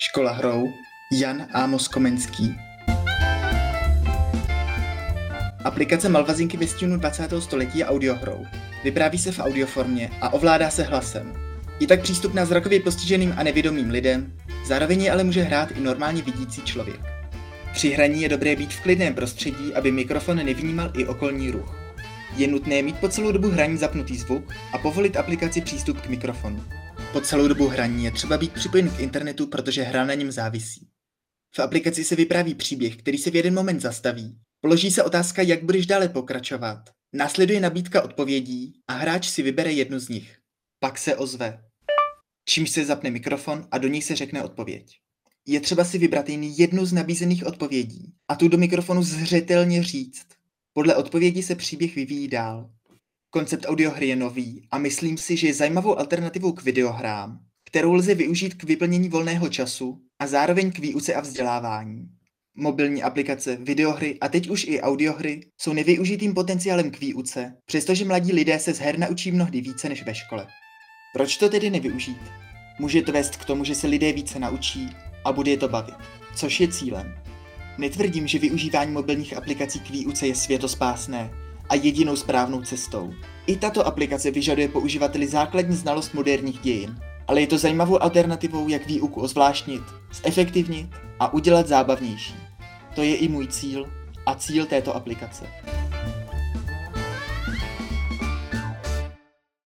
Škola hrou Jan Ámos Komenský Aplikace Malvazinky ve stínu 20. století je audiohrou. Vypráví se v audioformě a ovládá se hlasem. Je tak přístupná zrakově postiženým a nevědomým lidem, zároveň ale může hrát i normálně vidící člověk. Při hraní je dobré být v klidném prostředí, aby mikrofon nevnímal i okolní ruch. Je nutné mít po celou dobu hraní zapnutý zvuk a povolit aplikaci přístup k mikrofonu. Po celou dobu hraní je třeba být připojen k internetu, protože hra na něm závisí. V aplikaci se vypráví příběh, který se v jeden moment zastaví. Položí se otázka, jak budeš dále pokračovat. Následuje nabídka odpovědí a hráč si vybere jednu z nich. Pak se ozve. Čímž se zapne mikrofon a do něj se řekne odpověď. Je třeba si vybrat jen jednu z nabízených odpovědí a tu do mikrofonu zřetelně říct. Podle odpovědi se příběh vyvíjí dál. Koncept audiohry je nový a myslím si, že je zajímavou alternativou k videohrám, kterou lze využít k vyplnění volného času a zároveň k výuce a vzdělávání. Mobilní aplikace, videohry a teď už i audiohry jsou nevyužitým potenciálem k výuce, přestože mladí lidé se z her naučí mnohdy více než ve škole. Proč to tedy nevyužít? Může to vést k tomu, že se lidé více naučí a bude je to bavit, což je cílem. Netvrdím, že využívání mobilních aplikací k výuce je světospásné, a jedinou správnou cestou. I tato aplikace vyžaduje po uživateli základní znalost moderních dějin, ale je to zajímavou alternativou, jak výuku ozvláštnit, zefektivnit a udělat zábavnější. To je i můj cíl a cíl této aplikace.